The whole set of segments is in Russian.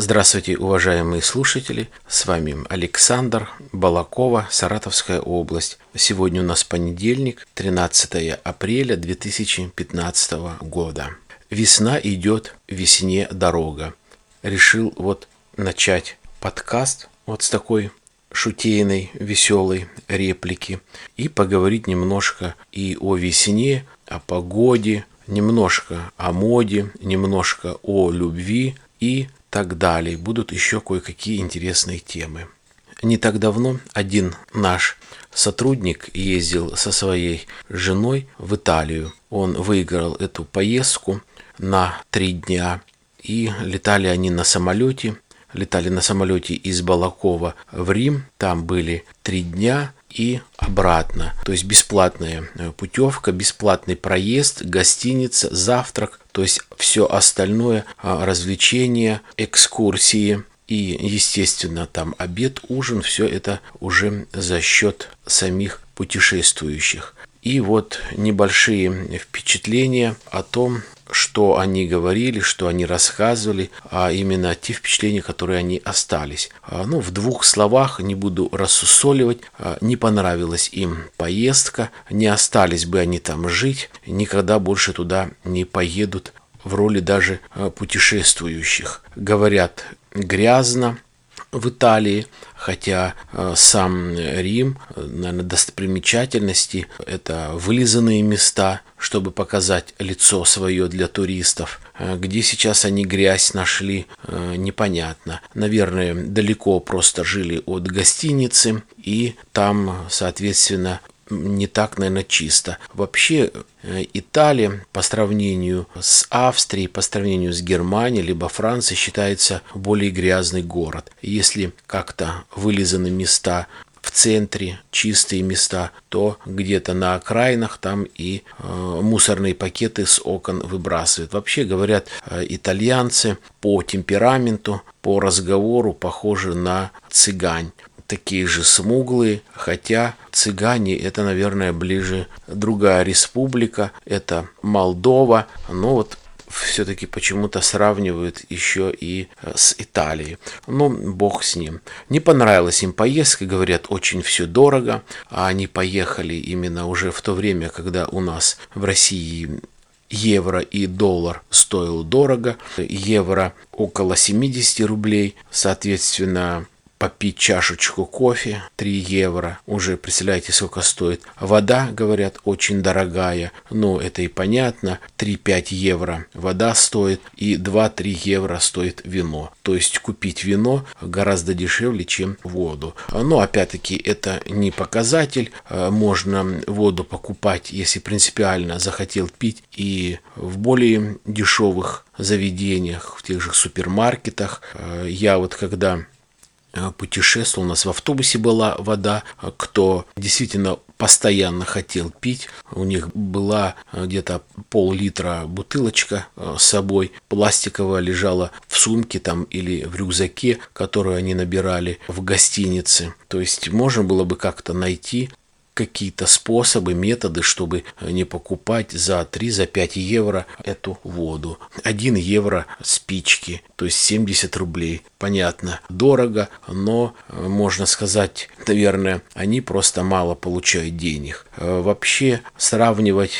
Здравствуйте, уважаемые слушатели. С вами Александр Балакова, Саратовская область. Сегодня у нас понедельник, 13 апреля 2015 года. Весна идет, весне дорога. Решил вот начать подкаст вот с такой шутейной, веселой реплики и поговорить немножко и о весне, о погоде, немножко о моде, немножко о любви и так далее. Будут еще кое-какие интересные темы. Не так давно один наш сотрудник ездил со своей женой в Италию. Он выиграл эту поездку на три дня. И летали они на самолете. Летали на самолете из Балакова в Рим. Там были три дня и обратно. То есть бесплатная э, путевка, бесплатный проезд, гостиница, завтрак, то есть все остальное, а, развлечения, экскурсии и, естественно, там обед, ужин, все это уже за счет самих путешествующих. И вот небольшие впечатления о том, что они говорили, что они рассказывали, а именно те впечатления, которые они остались. А, ну, в двух словах, не буду рассусоливать, а, не понравилась им поездка, не остались бы они там жить, никогда больше туда не поедут в роли даже а, путешествующих. Говорят грязно, в Италии, хотя э, сам Рим, наверное, достопримечательности – это вылизанные места, чтобы показать лицо свое для туристов. Э, где сейчас они грязь нашли, э, непонятно. Наверное, далеко просто жили от гостиницы, и там, соответственно, не так, наверное, чисто. Вообще э, Италия по сравнению с Австрией, по сравнению с Германией, либо Францией считается более грязный город. Если как-то вылизаны места в центре чистые места, то где-то на окраинах там и э, мусорные пакеты с окон выбрасывают. Вообще говорят, э, итальянцы по темпераменту, по разговору похожи на цыгань такие же смуглые, хотя цыгане это, наверное, ближе другая республика, это Молдова, но вот все-таки почему-то сравнивают еще и э, с Италией. Ну, бог с ним. Не понравилась им поездка, говорят, очень все дорого, а они поехали именно уже в то время, когда у нас в России евро и доллар стоил дорого, евро около 70 рублей, соответственно, попить чашечку кофе 3 евро. Уже представляете, сколько стоит. Вода, говорят, очень дорогая. Ну, это и понятно. 3-5 евро вода стоит и 2-3 евро стоит вино. То есть купить вино гораздо дешевле, чем воду. Но опять-таки это не показатель. Можно воду покупать, если принципиально захотел пить, и в более дешевых заведениях, в тех же супермаркетах. Я вот когда Э, путешествовал, у нас в автобусе была вода, кто действительно постоянно хотел пить. У них была э, где-то пол-литра бутылочка э, с собой, пластиковая лежала в сумке там или в рюкзаке, которую они набирали в гостинице. То есть можно было бы как-то найти какие-то способы, методы, чтобы не покупать за 3-5 за евро эту воду. 1 евро спички, то есть 70 рублей. Понятно, дорого, но, можно сказать, наверное, они просто мало получают денег. Вообще, сравнивать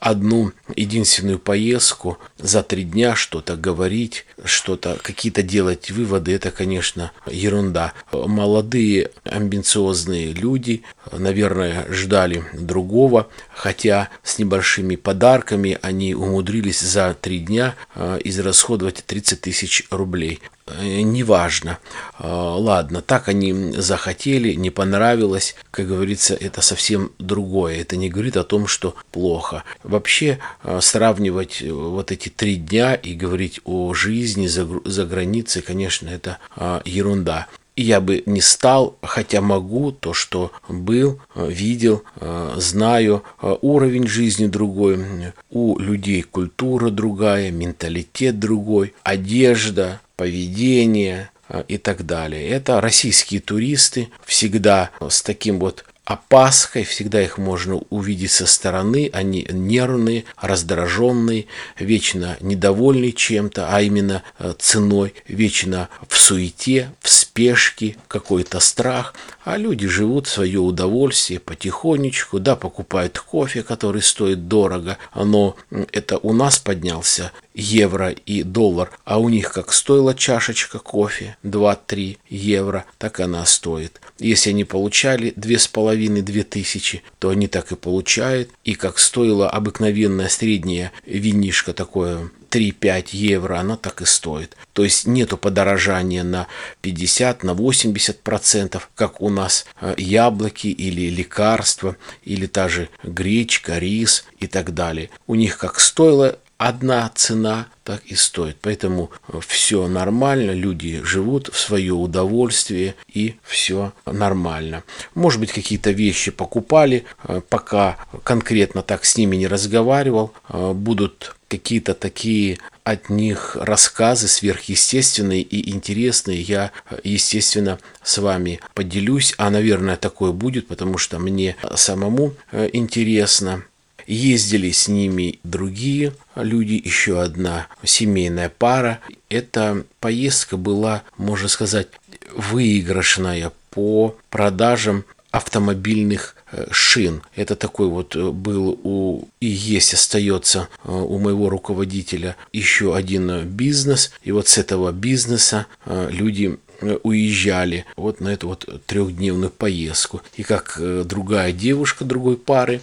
одну единственную поездку за три дня, что-то говорить, что-то, какие-то делать выводы, это, конечно, ерунда. Молодые, амбициозные люди, наверное, ждали другого, хотя с небольшими подарками они умудрились за три дня э, израсходовать 30 тысяч рублей. Э, неважно. Э, ладно, так они захотели, не понравилось. Как говорится, это совсем другое. Это не говорит о том, что плохо. Вообще, сравнивать вот эти три дня и говорить о жизни за, за границей, конечно, это ерунда я бы не стал, хотя могу, то, что был, э, видел, э, знаю, э, уровень жизни другой, у людей культура другая, менталитет другой, одежда, поведение и так далее. Это российские туристы всегда с таким вот опаской, всегда их можно увидеть со стороны, они нервные, раздраженные, вечно недовольны чем-то, а именно э, ценой, вечно в суете, в спешке, какой-то страх, а люди живут в свое удовольствие потихонечку, да, покупают кофе, который стоит дорого, но это у нас поднялся евро и доллар, а у них как стоила чашечка кофе 2-3 евро, так она стоит. Если они получали 2,5-2 тысячи, то они так и получают. И как стоила обыкновенная средняя винишка такое 3-5 евро, она так и стоит. То есть нету подорожания на 50, на 80 процентов, как у нас э, яблоки или лекарства, или та же гречка, рис и так далее. У них как стоило одна цена, так и стоит. Поэтому э, все нормально, люди живут в свое удовольствие и все нормально. Может быть, какие-то вещи покупали, э, пока конкретно так с ними не разговаривал, э, будут какие-то такие от них рассказы сверхъестественные и интересные. Я, естественно, с вами поделюсь, а, наверное, такое будет, потому что мне самому интересно. Ездили с ними другие люди, еще одна семейная пара. Эта поездка была, можно сказать, выигрышная по продажам автомобильных э, шин. Это такой вот э, был у и есть остается э, у моего руководителя еще один бизнес. И вот с этого бизнеса люди уезжали вот на эту вот трехдневную поездку. И как другая девушка другой пары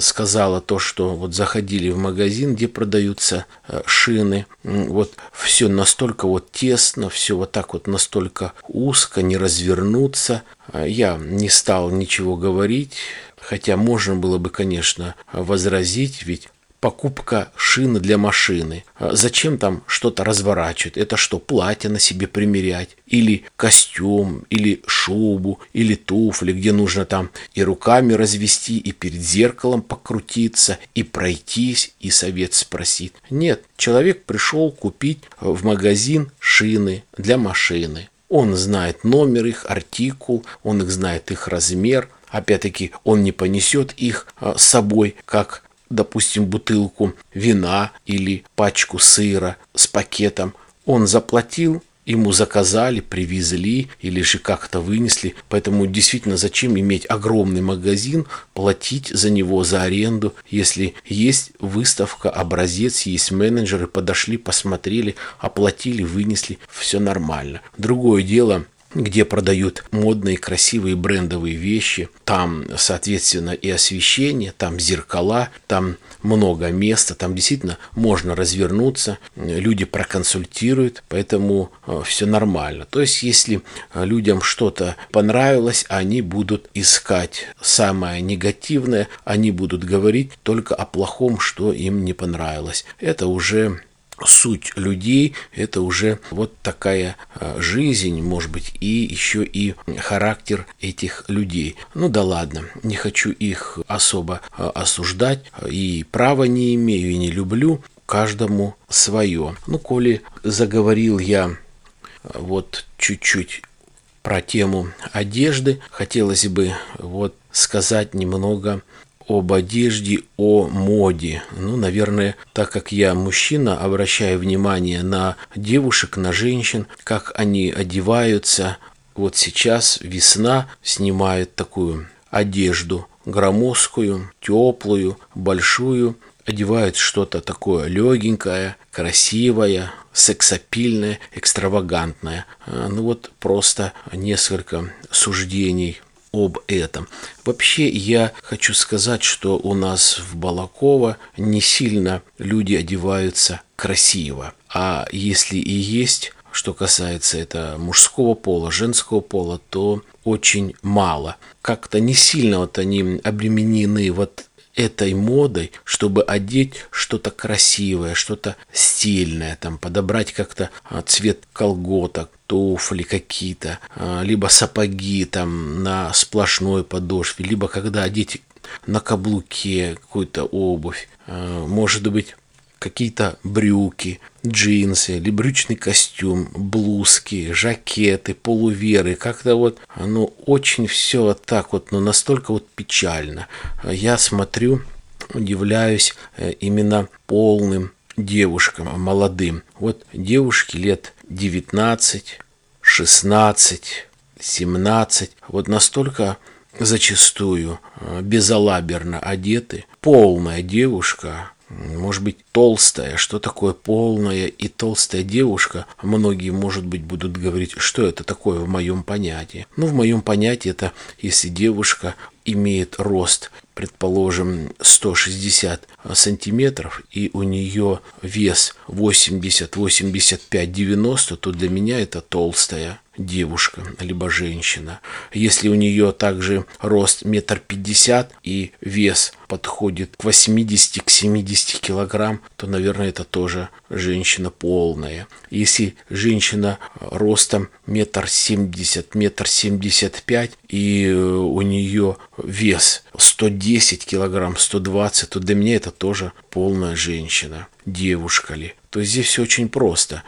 сказала то, что вот заходили в магазин, где продаются э, шины, вот все настолько вот тесно, все вот так вот настолько узко, не развернуться. Э, я не стал ничего говорить, хотя можно было бы, конечно, возразить, ведь покупка шины для машины. А зачем там что-то разворачивать? Это что, платье на себе примерять? Или костюм, или шубу, или туфли, где нужно там и руками развести, и перед зеркалом покрутиться, и пройтись, и совет спросить. Нет, человек пришел купить в магазин шины для машины. Он знает номер их, артикул, он их знает их размер, Опять-таки, он не понесет их а, с собой, как допустим, бутылку вина или пачку сыра с пакетом, он заплатил, ему заказали, привезли или же как-то вынесли. Поэтому действительно зачем иметь огромный магазин, платить за него, за аренду, если есть выставка, образец, есть менеджеры, подошли, посмотрели, оплатили, вынесли, все нормально. Другое дело – где продают модные, красивые брендовые вещи. Там, соответственно, и освещение, там зеркала, там много места, там действительно можно развернуться, люди проконсультируют, поэтому э, все нормально. То есть, если людям что-то понравилось, они будут искать самое негативное, они будут говорить только о плохом, что им не понравилось. Это уже суть людей – это уже вот такая а, жизнь, может быть, и еще и характер этих людей. Ну да ладно, не хочу их особо а, осуждать, и права не имею, и не люблю, каждому свое. Ну, коли заговорил я а, вот чуть-чуть про тему одежды, хотелось бы вот сказать немного об одежде, о моде. Ну, наверное, так как я мужчина, обращаю внимание на девушек, на женщин, как они одеваются. Вот сейчас весна снимает такую одежду громоздкую, теплую, большую, одевают что-то такое легенькое, красивое, сексапильное, экстравагантное. А, ну вот просто несколько суждений об этом. Вообще я хочу сказать, что у нас в Балаково не сильно люди одеваются красиво. А если и есть что касается это мужского пола, женского пола, то очень мало. Как-то не сильно вот они обременены вот этой модой, чтобы одеть что-то красивое, что-то стильное, там подобрать как-то а, цвет колготок, туфли какие-то, а, либо сапоги там на сплошной подошве, либо когда одеть на каблуке какую-то обувь, а, может быть какие-то брюки, джинсы или брючный костюм, блузки, жакеты, полуверы. Как-то вот оно очень все вот так вот, но настолько вот печально. Я смотрю, удивляюсь э, именно полным девушкам, молодым. Вот девушки лет 19, 16, 17, вот настолько зачастую э, безалаберно одеты. Полная девушка, может быть, толстая. Что такое полная и толстая девушка? Многие, может быть, будут говорить, что это такое в моем понятии. Ну, в моем понятии это если девушка имеет рост, предположим, 160 сантиметров, и у нее вес 80, 85, 90, то для меня это толстая девушка, либо женщина. Если у нее также рост метр пятьдесят и вес подходит к 80 к 70 килограмм, то, наверное, это тоже женщина полная. Если женщина ростом метр семьдесят, метр семьдесят пять, и у нее вес 110 килограмм, 120, то для меня это тоже полная женщина. Девушка ли? То есть здесь все очень просто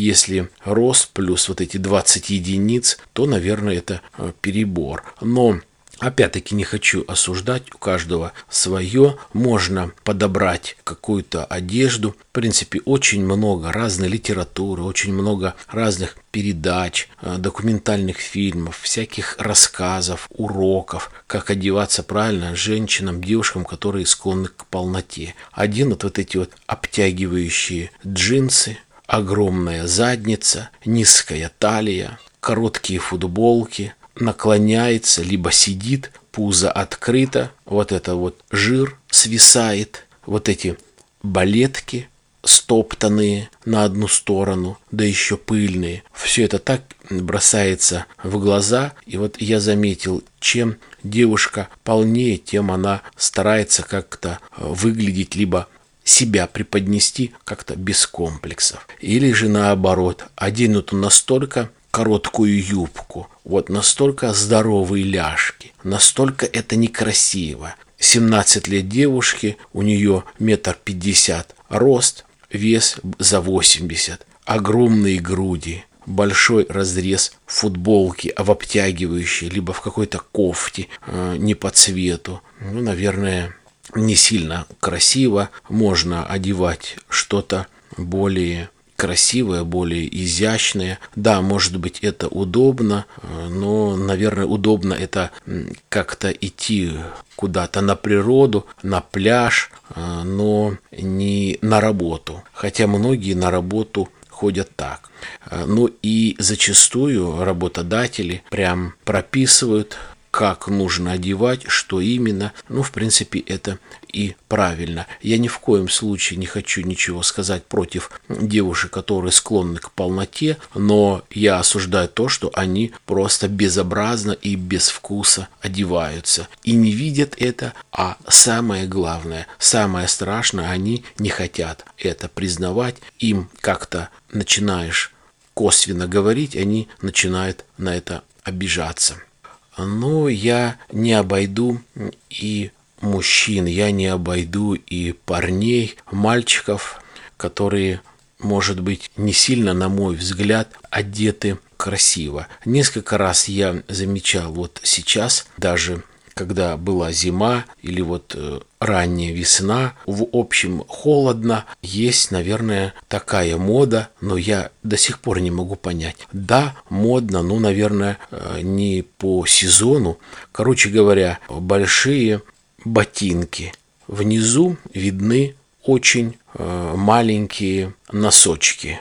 если рост плюс вот эти 20 единиц, то, наверное, это э, перебор. Но Опять-таки не хочу осуждать, у каждого свое. Можно подобрать какую-то одежду. В принципе, очень много разной литературы, очень много разных передач, э, документальных фильмов, всяких рассказов, уроков, как одеваться правильно женщинам, девушкам, которые склонны к полноте. Один вот, вот эти вот обтягивающие джинсы, огромная задница, низкая талия, короткие футболки, наклоняется, либо сидит, пузо открыто, вот это вот жир свисает, вот эти балетки стоптанные на одну сторону, да еще пыльные. Все это так бросается в глаза. И вот я заметил, чем девушка полнее, тем она старается как-то выглядеть либо себя преподнести как-то без комплексов. Или же наоборот, оденут настолько короткую юбку, вот настолько здоровые ляжки, настолько это некрасиво. 17 лет девушки, у нее метр пятьдесят рост, вес за 80, огромные груди, большой разрез футболки, в обтягивающей, либо в какой-то кофте, э, не по цвету. Ну, наверное, не сильно красиво, можно одевать что-то более красивое, более изящное. Да, может быть, это удобно, но, наверное, удобно это как-то идти куда-то на природу, на пляж, но не на работу. Хотя многие на работу ходят так. Ну и зачастую работодатели прям прописывают как нужно одевать, что именно. Ну, в принципе, это и правильно. Я ни в коем случае не хочу ничего сказать против девушек, которые склонны к полноте, но я осуждаю то, что они просто безобразно и без вкуса одеваются. И не видят это, а самое главное, самое страшное, они не хотят это признавать. Им как-то начинаешь косвенно говорить, они начинают на это обижаться но я не обойду и мужчин, я не обойду и парней, мальчиков, которые, может быть, не сильно, на мой взгляд, одеты красиво. Несколько раз я замечал вот сейчас, даже когда была зима или вот э, ранняя весна, в общем холодно, есть, наверное, такая мода, но я до сих пор не могу понять. Да, модно, но, наверное, э, не по сезону. Короче говоря, большие ботинки. Внизу видны очень э, маленькие носочки.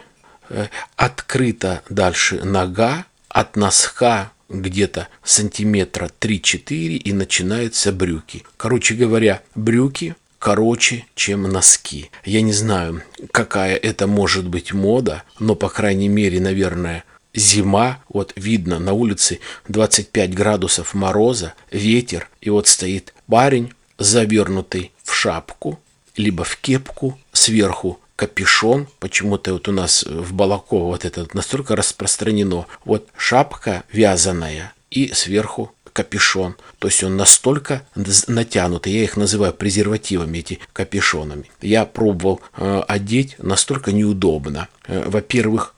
Открыта дальше нога, от носка где-то сантиметра 3-4 и начинаются брюки. Короче говоря, брюки короче, чем носки. Я не знаю, какая это может быть мода, но, по крайней мере, наверное, зима, вот видно на улице 25 градусов мороза, ветер, и вот стоит парень, завернутый в шапку, либо в кепку, сверху капюшон, почему-то вот у нас в Балаково вот это настолько распространено. Вот шапка вязаная и сверху капюшон. То есть он настолько натянутый, я их называю презервативами, эти капюшонами. Я пробовал э, одеть, настолько неудобно. Э, во-первых,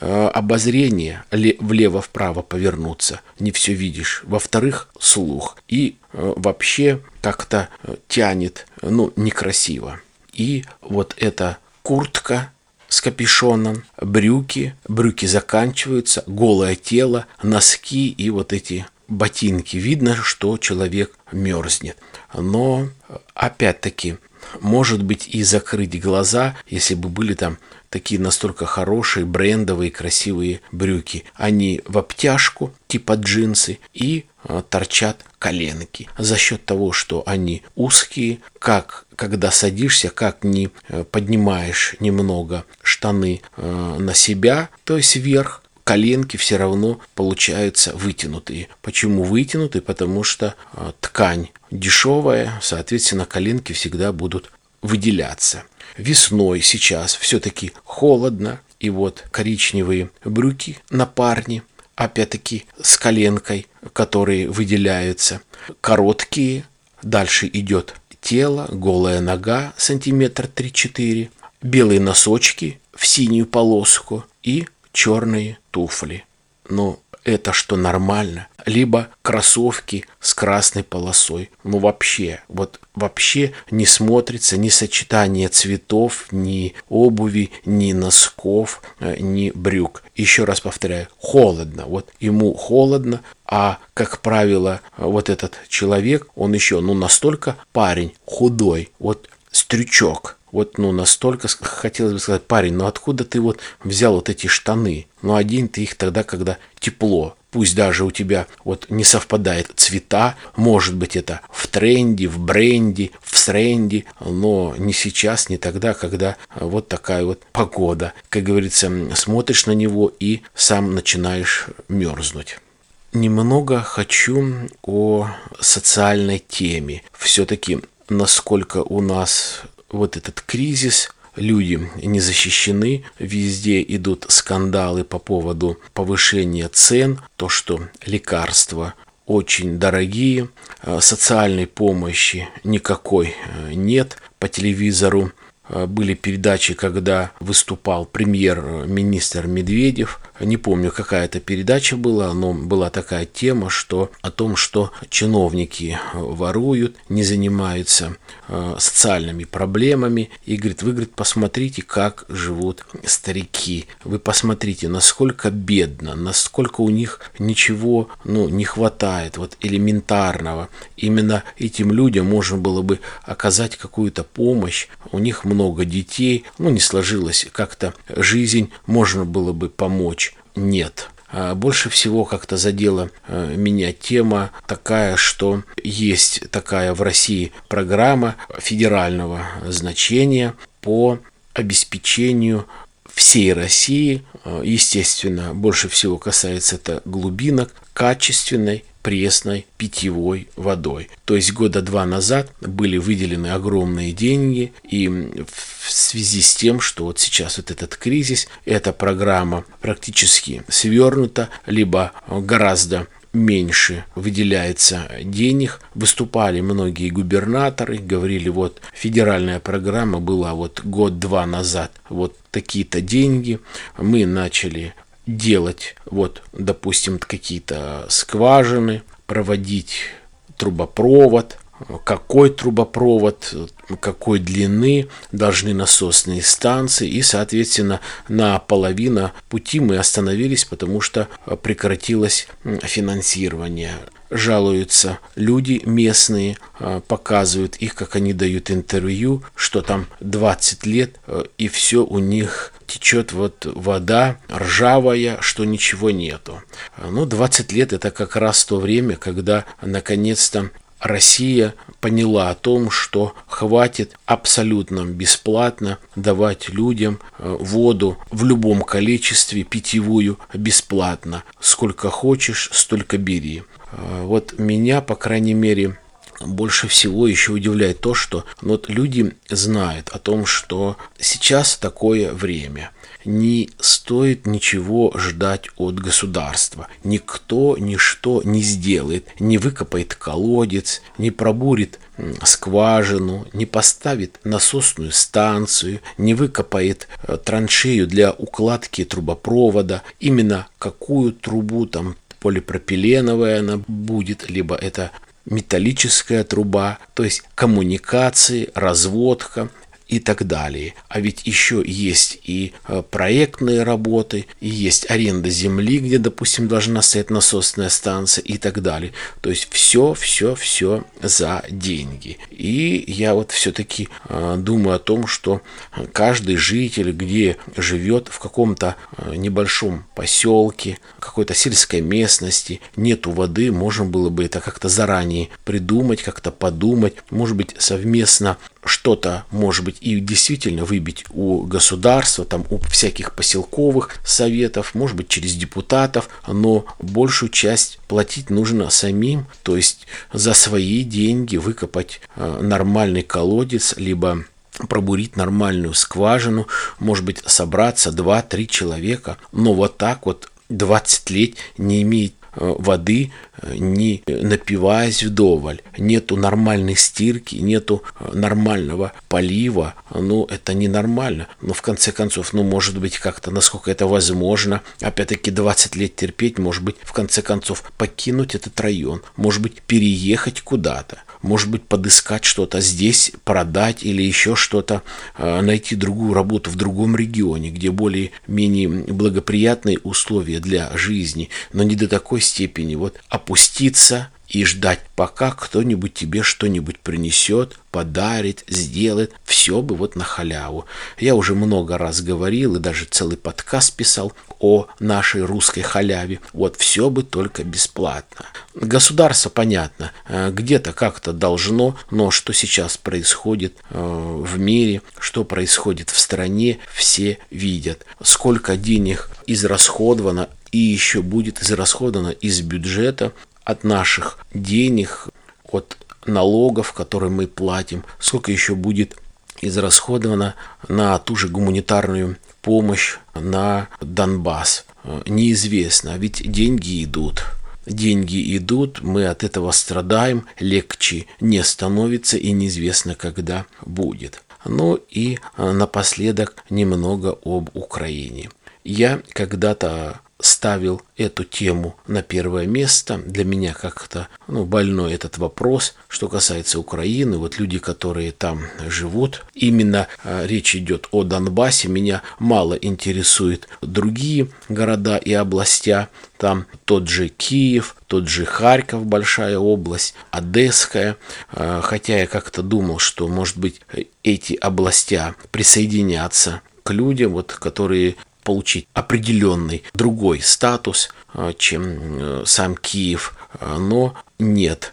э, обозрение влево-вправо повернуться, не все видишь. Во-вторых, слух. И э, вообще как-то э, тянет, ну, некрасиво. И вот эта куртка с капюшоном, брюки, брюки заканчиваются, голое тело, носки и вот эти ботинки. Видно, что человек мерзнет. Но опять-таки, может быть и закрыть глаза, если бы были там такие настолько хорошие, брендовые, красивые брюки. Они в обтяжку, типа джинсы, и а, торчат коленки. За счет того, что они узкие, как когда садишься, как не э, поднимаешь немного штаны э, на себя, то есть вверх, коленки все равно получаются вытянутые. Почему вытянутые? Потому что э, ткань дешевая, соответственно, коленки всегда будут выделяться. Весной сейчас все-таки холодно, и вот коричневые брюки на парне, опять-таки с коленкой, которые выделяются, короткие, дальше идет тело, голая нога, сантиметр 3-4, белые носочки в синюю полоску и черные туфли. Ну, это что нормально? Либо кроссовки с красной полосой. Ну вообще, вот вообще не смотрится ни сочетание цветов, ни обуви, ни носков, э, ни брюк. Еще раз повторяю, холодно. Вот ему холодно, а, как правило, вот этот человек, он еще, ну, настолько парень худой, вот стрючок, вот, ну, настолько хотелось бы сказать, парень, ну откуда ты вот взял вот эти штаны? Ну, один ты их тогда, когда тепло. Пусть даже у тебя вот не совпадает цвета, может быть это в тренде, в бренде, в сренде, но не сейчас, не тогда, когда вот такая вот погода. Как говорится, смотришь на него и сам начинаешь мерзнуть. Немного хочу о социальной теме. Все-таки насколько у нас вот этот кризис, люди не защищены, везде идут скандалы по поводу повышения цен, то, что лекарства очень дорогие, а социальной помощи никакой э, нет. По телевизору. А, были передачи, когда выступал премьер-министр Медведев, не помню, какая это передача была, но была такая тема, что о том, что чиновники воруют, не занимаются э, социальными проблемами. И говорит, вы, говорит, посмотрите, как живут старики. Вы посмотрите, насколько бедно, насколько у них ничего ну, не хватает, вот элементарного. Именно этим людям можно было бы оказать какую-то помощь. У них много детей, ну не сложилась как-то жизнь, можно было бы помочь нет. А больше всего как-то задела э, меня тема такая, что есть такая в России программа федерального значения по обеспечению всей России, э, естественно, больше всего касается это глубинок, качественной пресной питьевой водой. То есть года два назад были выделены огромные деньги, и в связи с тем, что вот сейчас вот этот кризис, эта программа практически свернута, либо гораздо меньше выделяется денег. Выступали многие губернаторы, говорили, вот федеральная программа была вот год-два назад, вот такие-то деньги. Мы начали делать, вот, допустим, какие-то скважины, проводить трубопровод, какой трубопровод, какой длины должны насосные станции. И, соответственно, на половина пути мы остановились, потому что прекратилось финансирование жалуются люди местные, а, показывают их, как они дают интервью, что там 20 лет, а, и все у них течет вот вода ржавая, что ничего нету. Ну, 20 лет это как раз то время, когда наконец-то Россия поняла о том, что хватит абсолютно бесплатно давать людям воду в любом количестве, питьевую бесплатно. Сколько хочешь, столько бери. Вот меня, по крайней мере, больше всего еще удивляет то, что вот люди знают о том, что сейчас такое время – не стоит ничего ждать от государства. Никто ничто не сделает, не выкопает колодец, не пробурит скважину, не поставит насосную станцию, не выкопает э, траншею для укладки трубопровода, именно какую трубу там полипропиленовая она будет, либо это металлическая труба, то есть коммуникации, разводка, и так далее. А ведь еще есть и э, проектные работы, и есть аренда земли, где, допустим, должна стоять насосная станция и так далее. То есть все, все, все за деньги. И я вот все-таки э, думаю о том, что каждый житель, где живет в каком-то э, небольшом поселке, какой-то сельской местности, нету воды, можно было бы это как-то заранее придумать, как-то подумать, может быть, совместно что-то, может быть, и действительно выбить у государства, там, у всяких поселковых советов, может быть, через депутатов, но большую часть платить нужно самим, то есть за свои деньги выкопать э, нормальный колодец, либо пробурить нормальную скважину, может быть, собраться 2-3 человека, но вот так вот 20 лет не имеет Э, воды, э, не напиваясь вдоволь. Нету нормальной стирки, нету э, нормального полива. Ну, это ненормально. Но в конце концов, ну, может быть, как-то, насколько это возможно, опять-таки 20 лет терпеть, может быть, в конце концов, покинуть этот район, может быть, переехать куда-то может быть, подыскать что-то здесь, продать или еще что-то, найти другую работу в другом регионе, где более-менее благоприятные условия для жизни, но не до такой степени. Вот опуститься и ждать, пока кто-нибудь тебе что-нибудь принесет, подарит, сделает. Все бы вот на халяву. Я уже много раз говорил и даже целый подкаст писал о нашей русской халяве. Вот все бы только бесплатно. Государство, понятно, э, где-то как-то должно, но что сейчас происходит э, в мире, что происходит в стране, все видят. Сколько денег израсходовано и еще будет израсходовано из бюджета от наших денег, от налогов, которые мы платим, сколько еще будет израсходовано на ту же гуманитарную помощь на Донбасс. Неизвестно, ведь деньги идут. Деньги идут, мы от этого страдаем, легче не становится и неизвестно, когда будет. Ну и напоследок немного об Украине. Я когда-то ставил эту тему на первое место. Для меня как-то ну, больной этот вопрос, что касается Украины. Вот люди, которые там живут, именно э, речь идет о Донбассе. Меня мало интересуют другие города и областя. Там тот же Киев, тот же Харьков, большая область, Одесская. Э, хотя я как-то думал, что, может быть, эти областя присоединятся к людям, вот, которые получить определенный другой статус, э, чем э, сам Киев, э, но нет.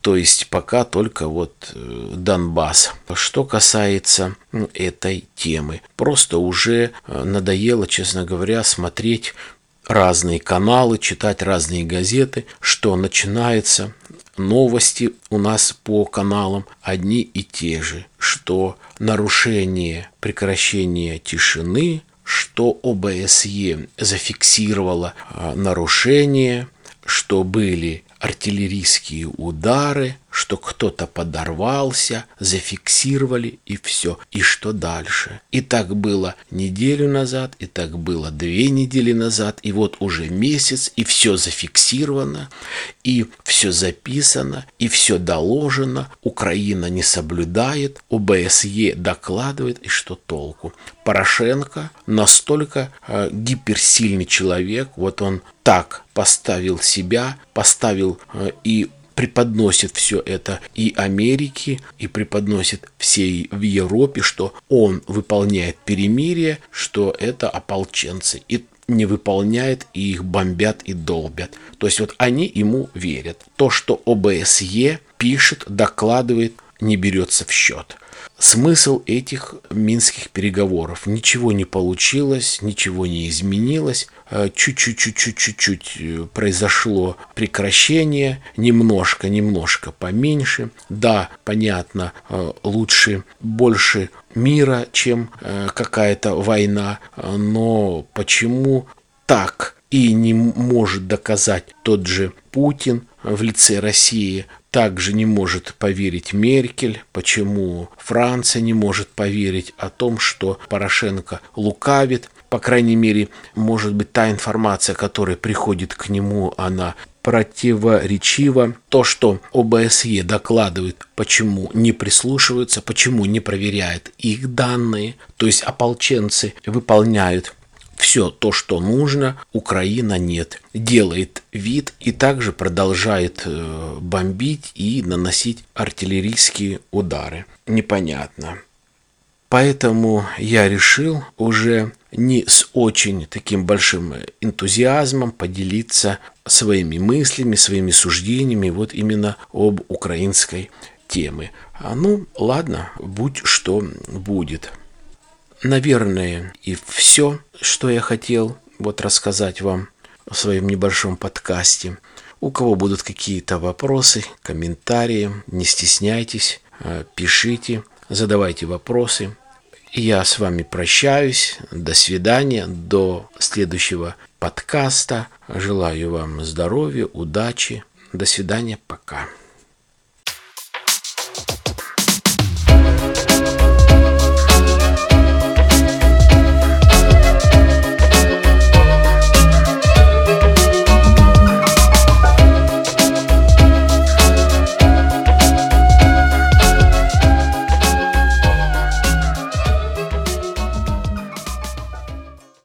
То есть пока только вот Донбасс. Что касается этой темы, просто уже надоело, честно говоря, смотреть разные каналы, читать разные газеты, что начинается новости у нас по каналам одни и те же, что нарушение прекращения тишины что ОБСЕ зафиксировало а, нарушение, что были артиллерийские удары, что кто-то подорвался, зафиксировали и все. И что дальше? И так было неделю назад, и так было две недели назад, и вот уже месяц, и все зафиксировано, и все записано, и все доложено. Украина не соблюдает, ОБСЕ докладывает, и что толку? Порошенко настолько э, гиперсильный человек, вот он так поставил себя, поставил э, и преподносит все это и Америке, и преподносит всей в Европе, что он выполняет перемирие, что это ополченцы. И не выполняет, и их бомбят и долбят. То есть вот они ему верят. То, что ОБСЕ пишет, докладывает, не берется в счет. Смысл этих минских переговоров. Ничего не получилось, ничего не изменилось. Э, чуть-чуть-чуть-чуть-чуть э, произошло прекращение, немножко, немножко поменьше. Да, понятно, э, лучше, больше мира, чем какая-то война, но почему так и не может доказать тот же Путин в лице России, также не может поверить Меркель, почему Франция не может поверить о том, что Порошенко лукавит. По крайней мере, может быть, та информация, которая приходит к нему, она противоречиво. То, что ОБСЕ докладывает, почему не прислушиваются, почему не проверяют их данные, то есть ополченцы выполняют все то, что нужно, Украина нет. Делает вид и также продолжает э, бомбить и наносить артиллерийские удары. Непонятно. Поэтому я решил уже не с очень таким большим энтузиазмом поделиться своими мыслями, своими суждениями вот именно об украинской теме. А ну, ладно, будь что будет. Наверное, и все, что я хотел вот рассказать вам в своем небольшом подкасте. У кого будут какие-то вопросы, комментарии, не стесняйтесь, э, пишите, задавайте вопросы. Я с вами прощаюсь. До свидания. До следующего подкаста. Желаю вам здоровья, удачи. До свидания. Пока.